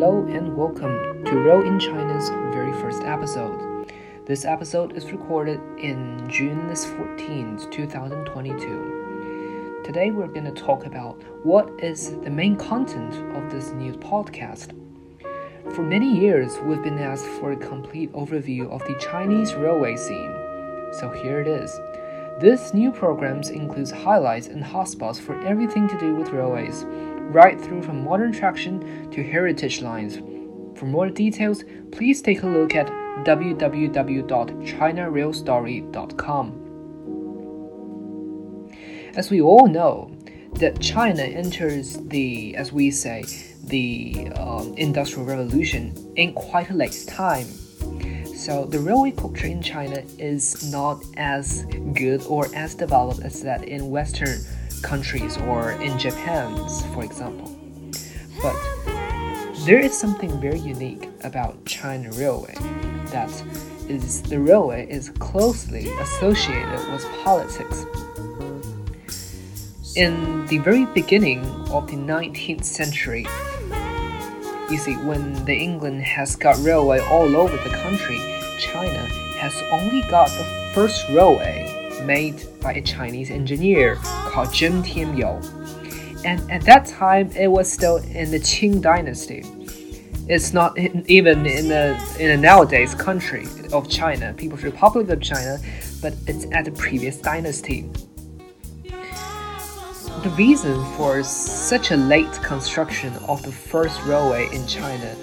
Hello and welcome to Row in China's very first episode. This episode is recorded in June 14th, 2022. Today we're going to talk about what is the main content of this new podcast. For many years, we've been asked for a complete overview of the Chinese railway scene. So here it is. This new program includes highlights and hotspots for everything to do with railways right through from modern traction to heritage lines. For more details, please take a look at www.chinarealstory.com. As we all know, that China enters the, as we say, the um, Industrial Revolution in quite a late time. So the railway culture in China is not as good or as developed as that in Western countries or in Japan, for example. But there is something very unique about China Railway that is the railway is closely associated with politics. In the very beginning of the 19th century, you see, when the England has got railway all over the country, China has only got the first railway made by a Chinese engineer called Zhan Tianyou. And at that time, it was still in the Qing dynasty. It's not in, even in the in the nowadays country of China, People's Republic of China, but it's at the previous dynasty. The reason for such a late construction of the first railway in China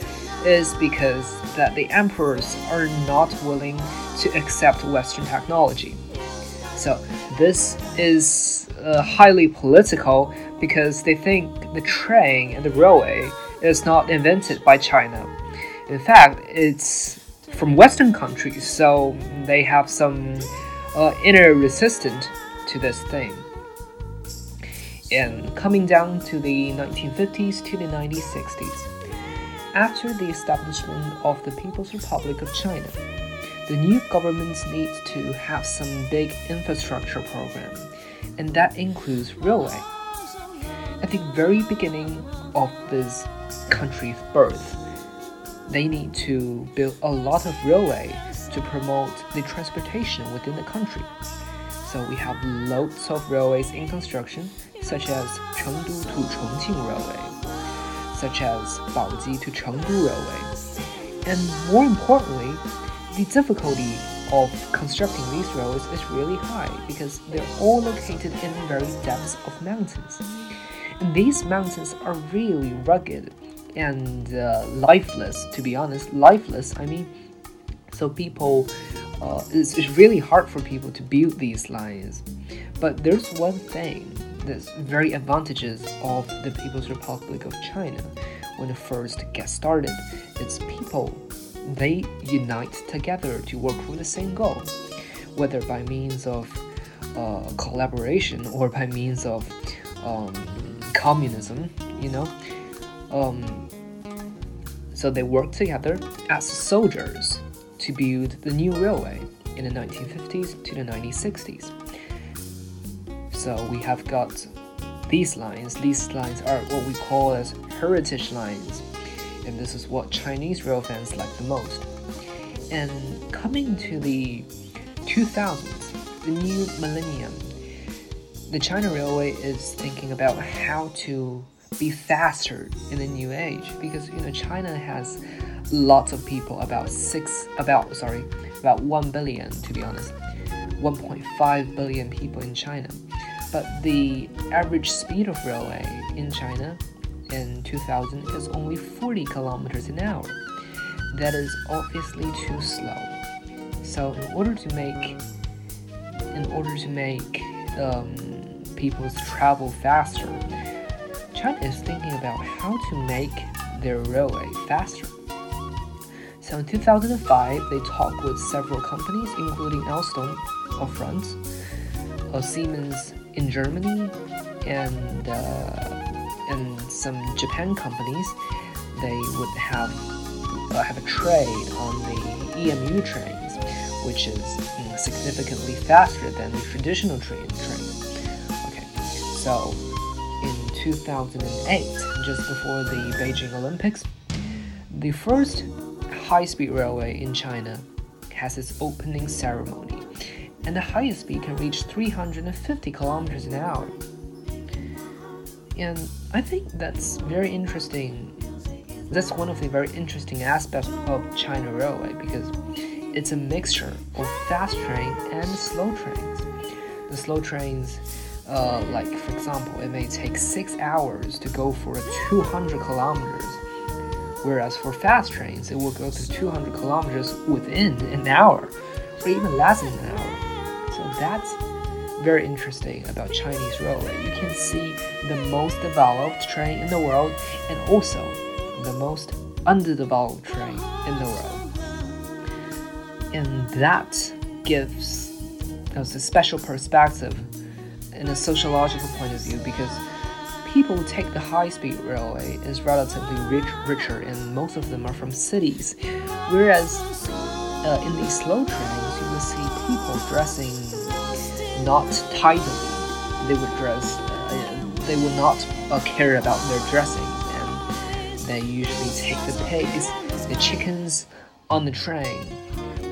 is because that the emperors are not willing to accept Western technology. So this is uh, highly political because they think the train and the railway is not invented by China. In fact, it's from Western countries, so they have some uh, inner resistance to this thing. And coming down to the 1950s to the 1960s, after the establishment of the People's Republic of China, the new government needs to have some big infrastructure program, and that includes railway. At the very beginning of this country's birth, they need to build a lot of railway to promote the transportation within the country. So we have loads of railways in construction, such as Chengdu to Chongqing Railway, such as Baoji to Chengdu Railway, and more importantly, the difficulty of constructing these roads is really high because they're all located in the very depths of mountains. And these mountains are really rugged and uh, lifeless, to be honest. Lifeless, I mean, so people, uh, it's, it's really hard for people to build these lines. But there's one thing that's very advantages of the People's Republic of China when it first gets started. It's people they unite together to work for the same goal, whether by means of uh, collaboration or by means of um, communism, you know. Um, so they work together as soldiers to build the new railway in the 1950s to the 1960s. So we have got these lines. These lines are what we call as heritage lines and this is what Chinese rail fans like the most. And coming to the 2000s, the new millennium, the China Railway is thinking about how to be faster in the new age because you know China has lots of people about six about sorry about 1 billion to be honest 1.5 billion people in China but the average speed of railway in China in 2000 is only 40 kilometers an hour. That is obviously too slow. So in order to make in order to make um, people travel faster, China is thinking about how to make their railway faster. So in 2005, they talked with several companies, including Alstom of France, uh, Siemens in Germany, and uh, and some Japan companies, they would have uh, have a trade on the EMU trains, which is mm, significantly faster than the traditional train train. Okay, so in 2008, just before the Beijing Olympics, The first high speed railway in China has its opening ceremony, and the highest speed can reach 350 kilometers an hour. And I think that's very interesting. That's one of the very interesting aspects of China Railway because it's a mixture of fast train and slow trains. The slow trains, uh, like for example, it may take six hours to go for 200 kilometers, whereas for fast trains, it will go to 200 kilometers within an hour, or even less than an hour. So that's very interesting about Chinese railway. You can see the most developed train in the world and also the most underdeveloped train in the world. And that gives us a special perspective in a sociological point of view because people who take the high-speed railway is relatively rich, richer and most of them are from cities whereas uh, in these slow trains you will see people dressing not tidily. They would dress, uh, they would not uh, care about their dressing, and they usually take the pigs, the chickens on the train,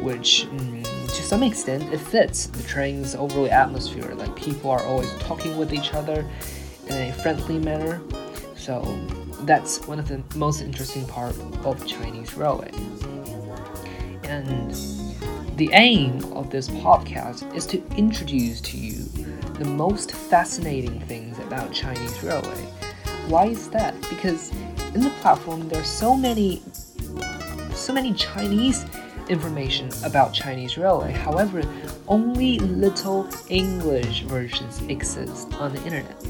which mm, to some extent it fits the train's overall atmosphere. Like people are always talking with each other in a friendly manner. So that's one of the most interesting part of Chinese railway. And the aim of this podcast is to introduce to you the most fascinating things about Chinese railway. Why is that? Because in the platform there are so many so many Chinese information about Chinese railway. However, only little English versions exist on the internet.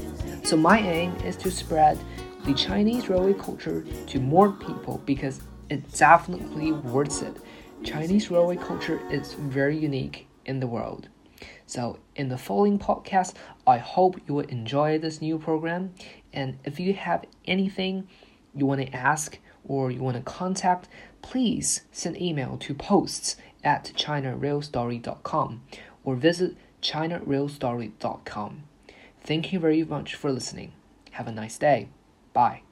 So my aim is to spread the Chinese railway culture to more people because it definitely worth it Chinese railway culture is very unique in the world. So, in the following podcast, I hope you will enjoy this new program. And if you have anything you want to ask or you want to contact, please send email to posts at chinarealstory.com or visit chinarealstory.com. Thank you very much for listening. Have a nice day. Bye.